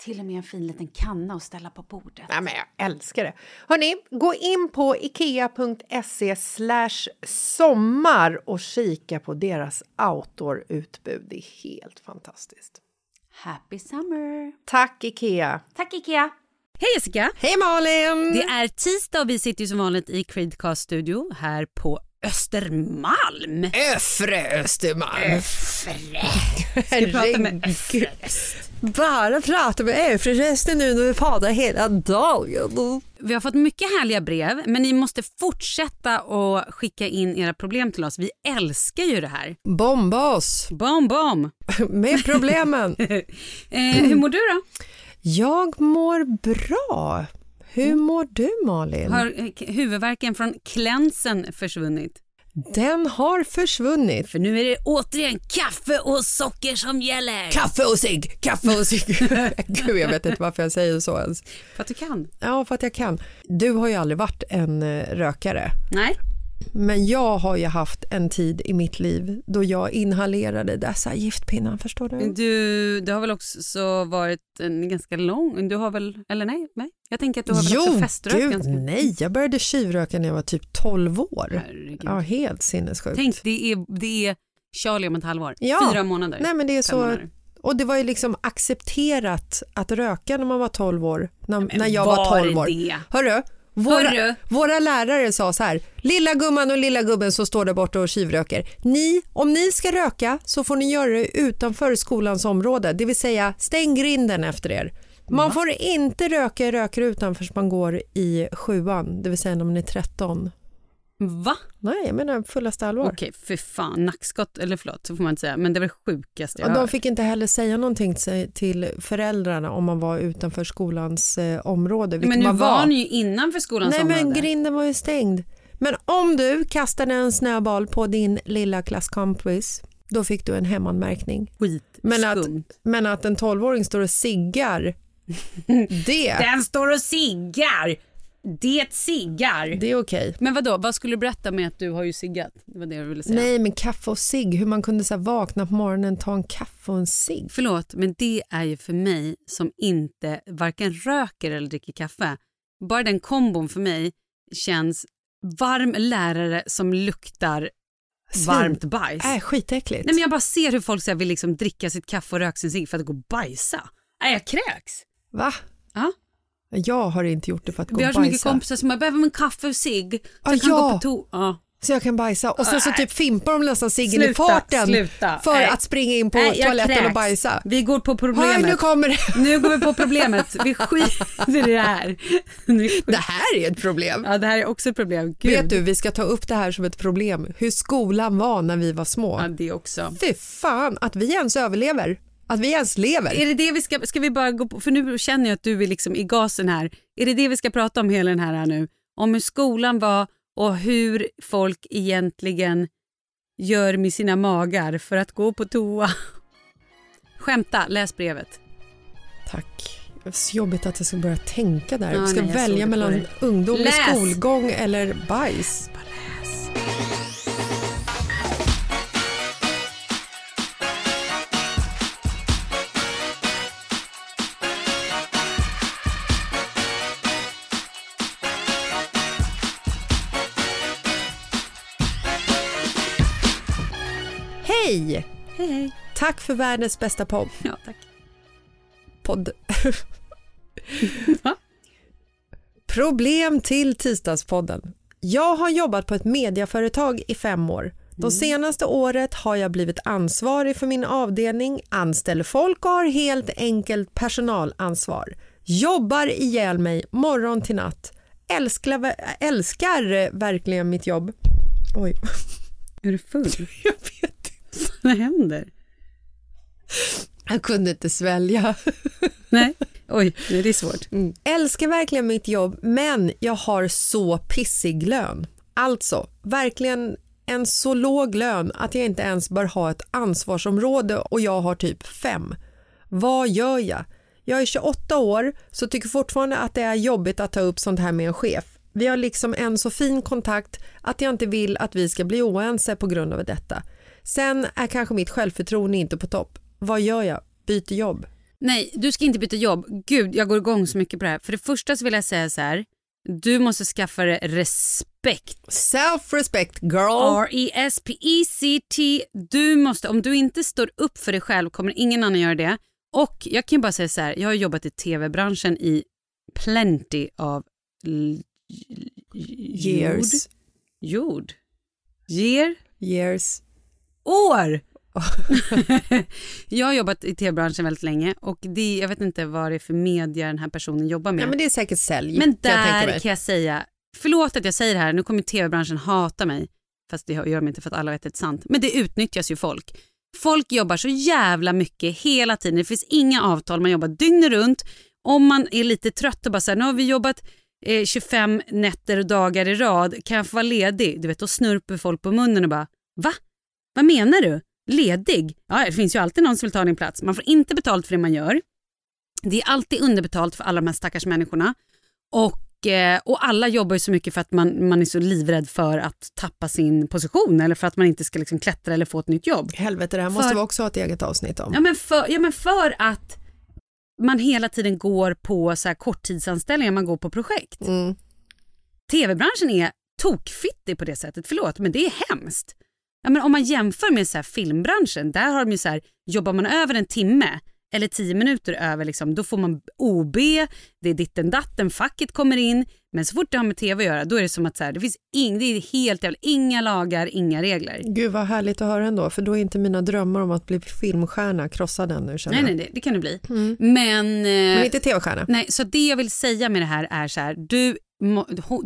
Till och med en fin liten kanna att ställa på bordet. Ja, men jag älskar det. Hörni, gå in på ikea.se sommar och kika på deras outdoor-utbud. Det är helt fantastiskt. Happy summer! Tack, Ikea! Tack Ikea! Hej Jessica! Hej Malin! Det är tisdag och vi sitter ju som vanligt i Creedcast studio här på Östermalm. Öfre Östermalm. Ska vi prata med Herregud. Bara prata med Öfre-rösten nu när vi poddar hela dagen. Vi har fått mycket härliga brev men ni måste fortsätta att skicka in era problem till oss. Vi älskar ju det här. Bomba oss Bom bom! med problemen. Eh, hur mår du då? Jag mår bra. Hur mår du, Malin? Har eh, huvudvärken från klänsen försvunnit? Den har försvunnit. För nu är det återigen kaffe och socker som gäller. Kaffe och cigg, kaffe och cigg. Gud, jag vet inte varför jag säger så ens. För att du kan. Ja, för att jag kan. Du har ju aldrig varit en eh, rökare. Nej. Men jag har ju haft en tid i mitt liv då jag inhalerade dessa giftpinnar, förstår du? Du, det har väl också varit en ganska lång, du har väl, eller nej, nej. Jag tänker att du har väl också Jo, feströkt gud, ganska nej, jag började tjuvröka när jag var typ 12 år. Herregud. Ja, helt sinnessjukt. Tänk, det är, det är Charlie om ett halvår. Ja. Fyra månader. Nej, men det är så, månader. och det var ju liksom accepterat att röka när man var 12 år, när, Men när jag var var 12 år. det? Hörru, våra, våra lärare sa så här, lilla gumman och lilla gubben som står där borta och tjuvröker. Ni, om ni ska röka så får ni göra det utanför skolans område, det vill säga stäng grinden efter er. Man får inte röka i rökrutan förrän man går i sjuan, det vill säga när man är 13. Va? Nej, jag menar fullaste allvar. Okej, för fan. Nackskott, eller förlåt, så får man inte säga. Men det var det sjukaste jag Och de fick inte heller säga någonting till- föräldrarna om man var utanför skolans eh, område. Men nu man var ni ju innanför skolans Nej, område. men grinden var ju stängd. Men om du kastade en snöboll på din lilla klasskompis, då fick du en hemanmärkning. Men att, men att en 12-åring står och siggar, det, Den står och siggar! Det siggar! det är okej. Men vad då? vad skulle du berätta med att du har ju siggat? Det var det jag ville säga. Nej, men kaffe och cigg, hur man kunde så här, vakna på morgonen, ta en kaffe och en cigg. Förlåt, men det är ju för mig som inte varken röker eller dricker kaffe. Bara den kombon för mig känns varm lärare som luktar Svin. varmt bajs. Äh, skitäckligt. Nej, men jag bara ser hur folk så här vill liksom dricka sitt kaffe och röka sin cigg för att gå och bajsa. Nej, jag kräks. Va? Ja. Jag har inte gjort det för att gå Vi har och så mycket bajsa. kompisar som bara behöver en kaffe och cigg. Så Ah, jag kan ja. gå på to- ja. Så jag kan bajsa och sen så typ fimpar de nästan ciggen i farten sluta. för Nej. att springa in på jag toaletten kräks. och bajsa. Vi går på problemet. nu kommer det. Nu går vi på problemet. Vi skiter i det här. Det här är ett problem. Ja, det här är också ett problem. Gud. Vet du, vi ska ta upp det här som ett problem. Hur skolan var när vi var små. Ja, det också. Fy fan, att vi ens överlever. Att vi ens lever. Är det det vi ska, ska vi bara gå på, för nu känner jag att du är liksom i gasen här. Är det det vi ska prata om hela den här, här nu? Om hur skolan var och hur folk egentligen gör med sina magar för att gå på toa. Skämta, läs brevet. Tack. Det är så jobbigt att jag ska börja tänka där. Ja, ska nej, jag välja mellan ungdomlig Läs! skolgång eller bajs. Hej! Hej, hej. Tack för världens bästa podd. Ja, tack. podd. Problem till tisdagspodden. Jag har jobbat på ett mediaföretag i fem år. De senaste året har jag blivit ansvarig för min avdelning, anställer folk och har helt enkelt personalansvar. Jobbar ihjäl mig morgon till natt. Älskar, älskar verkligen mitt jobb. Oj, Är du full? jag vet Vad händer? Jag kunde inte svälja. Nej, oj, nej, det är svårt. Älskar verkligen mitt jobb men jag har så pissig lön. Alltså, verkligen en så låg lön att jag inte ens bör ha ett ansvarsområde och jag har typ fem. Vad gör jag? Jag är 28 år så tycker fortfarande att det är jobbigt att ta upp sånt här med en chef. Vi har liksom en så fin kontakt att jag inte vill att vi ska bli oense på grund av detta. Sen är kanske mitt självförtroende inte på topp. Vad gör jag? Byter jobb. Nej, du ska inte byta jobb. Gud, jag går igång så mycket på det här. För det första så vill jag säga så här. Du måste skaffa dig respekt. Self-respect girl. R-E-S-P-E-C-T. Du måste, om du inte står upp för dig själv kommer ingen annan göra det. Och jag kan bara säga så här, jag har jobbat i tv-branschen i plenty av Years. Jord. Jord. Year. Years. År! jag har jobbat i tv-branschen väldigt länge och det, jag vet inte vad det är för media den här personen jobbar med. Ja, men det är säkert sälj. Men jag där mig. kan jag säga, förlåt att jag säger det här, nu kommer tv-branschen hata mig, fast det gör de inte för att alla vet att det är sant, men det utnyttjas ju folk. Folk jobbar så jävla mycket hela tiden, det finns inga avtal, man jobbar dygnet runt. Om man är lite trött och bara säger nu har vi jobbat eh, 25 nätter och dagar i rad, kan jag få vara ledig? Du vet, då snurper folk på munnen och bara, va? Vad menar du? Ledig? Ja, det finns ju alltid någon som vill ta din plats. Man får inte betalt för det man gör. Det är alltid underbetalt för alla de här stackars människorna. Och, eh, och alla jobbar ju så mycket för att man, man är så livrädd för att tappa sin position eller för att man inte ska liksom klättra eller få ett nytt jobb. Helvete, det här måste För- vi också ha ett eget avsnitt om. Ja men för, ja, men för att man hela tiden går på så här korttidsanställningar, man går på projekt. Mm. Tv-branschen är tokfittig på det sättet, förlåt men det är hemskt. Ja, men om man jämför med så filmbranschen, där har de ju så här, jobbar man över en timme eller tio minuter över, liksom, då får man OB, det är ditten datten, facket kommer in. Men så fort det har med tv att göra, då är det som att så här, det finns ing, det är helt jävla, inga lagar, inga regler. Gud vad härligt att höra ändå, för då är inte mina drömmar om att bli filmstjärna krossade ännu känner Nej, jag. nej, det, kan det bli. Mm. Men, Men eh, inte tv-stjärna. nej, så det jag vill säga med det här är så här, du,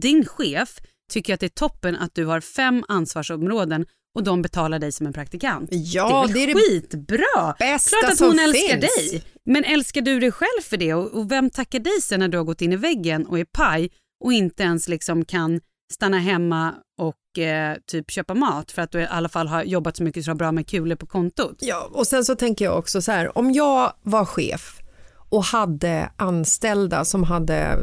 din chef tycker att det är toppen att du har fem ansvarsområden och de betalar dig som en praktikant. Ja, det är, det skitbra! bästa Klart att som hon älskar finns. dig. Men älskar du dig själv för det? Och, och vem tackar dig sen när du har gått in i väggen och är paj och inte ens liksom kan stanna hemma och eh, typ köpa mat för att du i alla fall har jobbat så mycket så du har bra med kulor på kontot? Ja, och sen så tänker jag också så här, om jag var chef och hade anställda som hade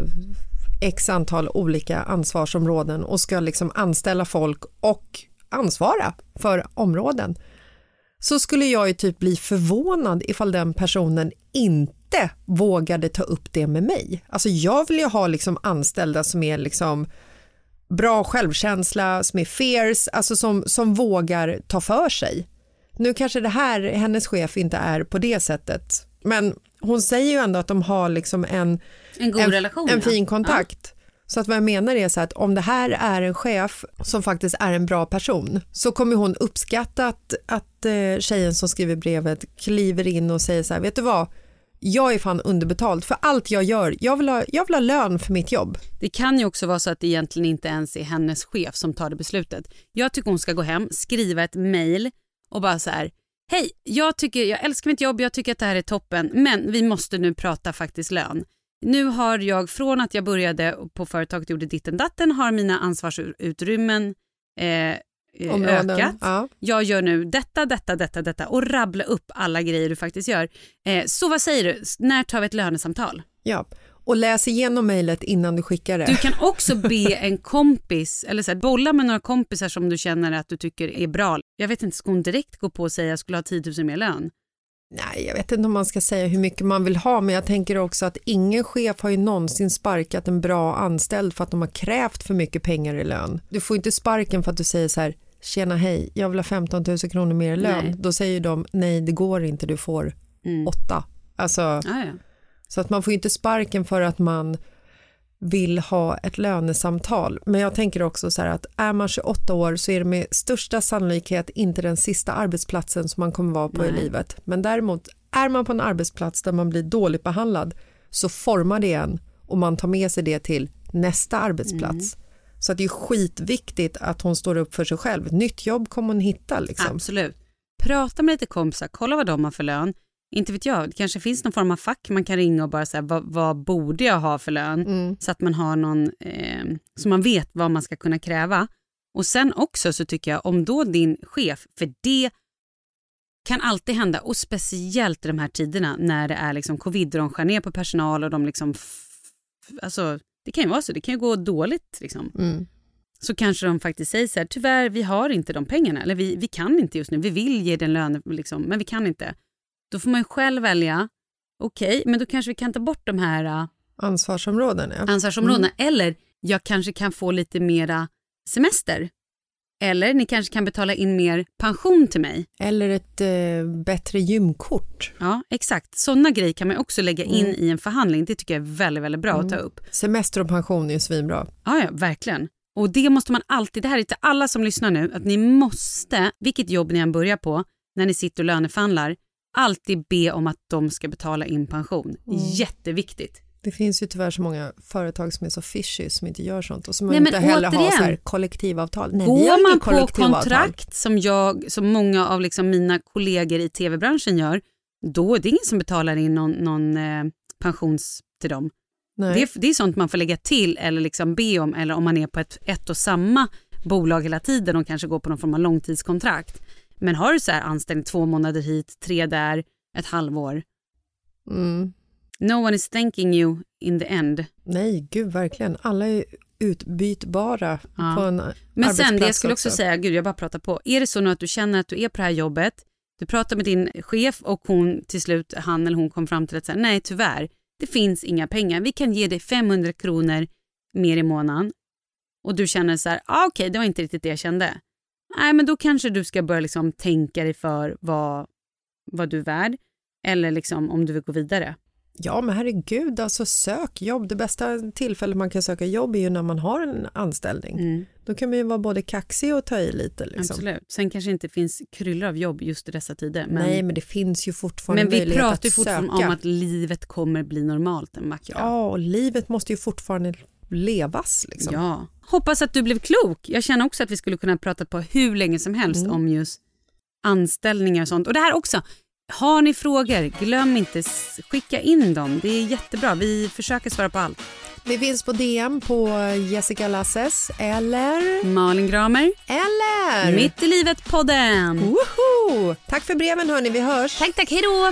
x antal olika ansvarsområden och ska liksom anställa folk och ansvara för områden så skulle jag ju typ bli förvånad ifall den personen inte vågade ta upp det med mig. Alltså jag vill ju ha liksom anställda som är liksom bra självkänsla, som är fierce, alltså som, som vågar ta för sig. Nu kanske det här, hennes chef inte är på det sättet, men hon säger ju ändå att de har liksom en, En god en, relation. en ja. fin kontakt. Så att vad jag menar är så att om det här är en chef som faktiskt är en bra person så kommer hon uppskatta att, att eh, tjejen som skriver brevet kliver in och säger så här, vet du vad, jag är fan underbetald för allt jag gör, jag vill ha, jag vill ha lön för mitt jobb. Det kan ju också vara så att det egentligen inte ens är hennes chef som tar det beslutet. Jag tycker hon ska gå hem, skriva ett mejl och bara så här. Hej, jag, tycker, jag älskar mitt jobb, jag tycker att det här är toppen, men vi måste nu prata faktiskt lön. Nu har jag, från att jag började på företaget och gjorde ditten datten, har mina ansvarsutrymmen eh, eh, Områden. ökat. Ja. Jag gör nu detta, detta, detta, detta och rabbla upp alla grejer du faktiskt gör. Eh, så vad säger du, när tar vi ett lönesamtal? Ja, och läs igenom mejlet innan du skickar det. Du kan också be en kompis, eller så här, bolla med några kompisar som du känner att du tycker är bra. Jag vet inte, ska hon direkt gå på och säga jag skulle ha 10 000 mer lön? Nej, jag vet inte om man ska säga hur mycket man vill ha, men jag tänker också att ingen chef har ju någonsin sparkat en bra anställd för att de har krävt för mycket pengar i lön. Du får inte sparken för att du säger så här, tjena hej, jag vill ha 15 000 kronor mer i lön. Nej. Då säger de, nej det går inte, du får Mm. åtta. Alltså, Ah, ja. så att man får inte sparken för att man vill ha ett lönesamtal. Men jag tänker också så här att är man 28 år så är det med största sannolikhet inte den sista arbetsplatsen som man kommer vara på i Nej. livet. Men däremot är man på en arbetsplats där man blir dåligt behandlad så formar det en och man tar med sig det till nästa arbetsplats. Så att det är skitviktigt att hon står upp för sig själv. Nytt jobb kommer hon hitta. Liksom. Absolut. Prata med lite kompisar, kolla vad de har för lön. Inte vet jag, det kanske finns någon form av fack man kan ringa och bara säga vad, vad borde jag ha för lön? Mm. Så att man har någon, eh, så man vet vad man ska kunna kräva. Och sen också så tycker jag om då din chef, för det kan alltid hända och speciellt i de här tiderna när det är liksom covid och de skär ner på personal och de liksom, alltså det kan ju vara så, det kan ju gå dåligt liksom. Mm. Så kanske de faktiskt säger så här, tyvärr vi har inte de pengarna eller vi, vi kan inte just nu, vi vill ge den lön liksom, men vi kan inte. Då får man ju själv välja, okej, men då kanske vi kan ta bort de här äh, Ansvarsområden. Ja. ansvarsområdena. Eller jag kanske kan få lite mera semester. Eller ni kanske kan betala in mer pension till mig. Eller ett eh, bättre gymkort. Ja, exakt. Sådana grejer kan man också lägga in i en förhandling. Det tycker jag är väldigt, väldigt bra att ta upp. Semester och pension är ju svinbra. Ja, ja, verkligen. Och det måste man alltid, det här är till alla som lyssnar nu, att ni måste, vilket jobb ni än börjar på, när ni sitter och löneförhandlar, alltid be om att de ska betala in pension. Jätteviktigt. Det finns ju tyvärr så många företag som är så fishy som inte gör sånt och som Nej, inte heller har återigen. så här kollektivavtal. Nej, har Går man på kontrakt som jag, som många av liksom mina kollegor i tv-branschen gör, då är det ingen som betalar in någon, någon eh, pensions till dem. Det är, det är sånt man får lägga till eller liksom be om eller om man är på ett, ett och samma bolag hela tiden och kanske går på någon form av långtidskontrakt. Men har du så här anställning två månader hit, tre där, ett halvår. Mm. No one is thanking you in the end. Nej, gud verkligen. Alla är utbytbara Ja. på en Men sen det jag skulle också säga, gud jag bara pratar på. Är det så nu att du känner att du är på det här jobbet, du pratar med din chef och hon till slut, han eller hon kom fram till att säga nej tyvärr, det finns inga pengar. Vi kan ge dig 500 kronor mer i månaden. Och du känner så här, ah, okej det var inte riktigt det jag kände. Nej men då kanske du ska börja liksom tänka dig för vad, vad du är värd. Eller liksom om du vill gå vidare. Ja, men herregud, alltså sök jobb. Det bästa tillfället man kan söka jobb är ju när man har en anställning. Då kan man ju vara både kaxig och ta i lite. Liksom. Absolut. Sen kanske inte finns kryllor av jobb just i dessa tider. Men, Nej, men det finns ju fortfarande men vi möjlighet pratar ju att fortfarande söka. om att livet kommer bli normalt en vacker. Ja, och livet måste ju fortfarande levas. Liksom. Ja. Hoppas att du blev klok. Jag känner också att vi skulle kunna prata på hur länge som helst Mm. om just anställningar och sånt. Och det här också. Har ni frågor, glöm inte skicka in dem. Det är jättebra. Vi försöker svara på allt. Vi finns på DM på Jessica Lasses eller... Malin Gramer, Eller... Mitt i livet-podden. Tack för breven hörni, vi hörs. Tack, tack. Hej då!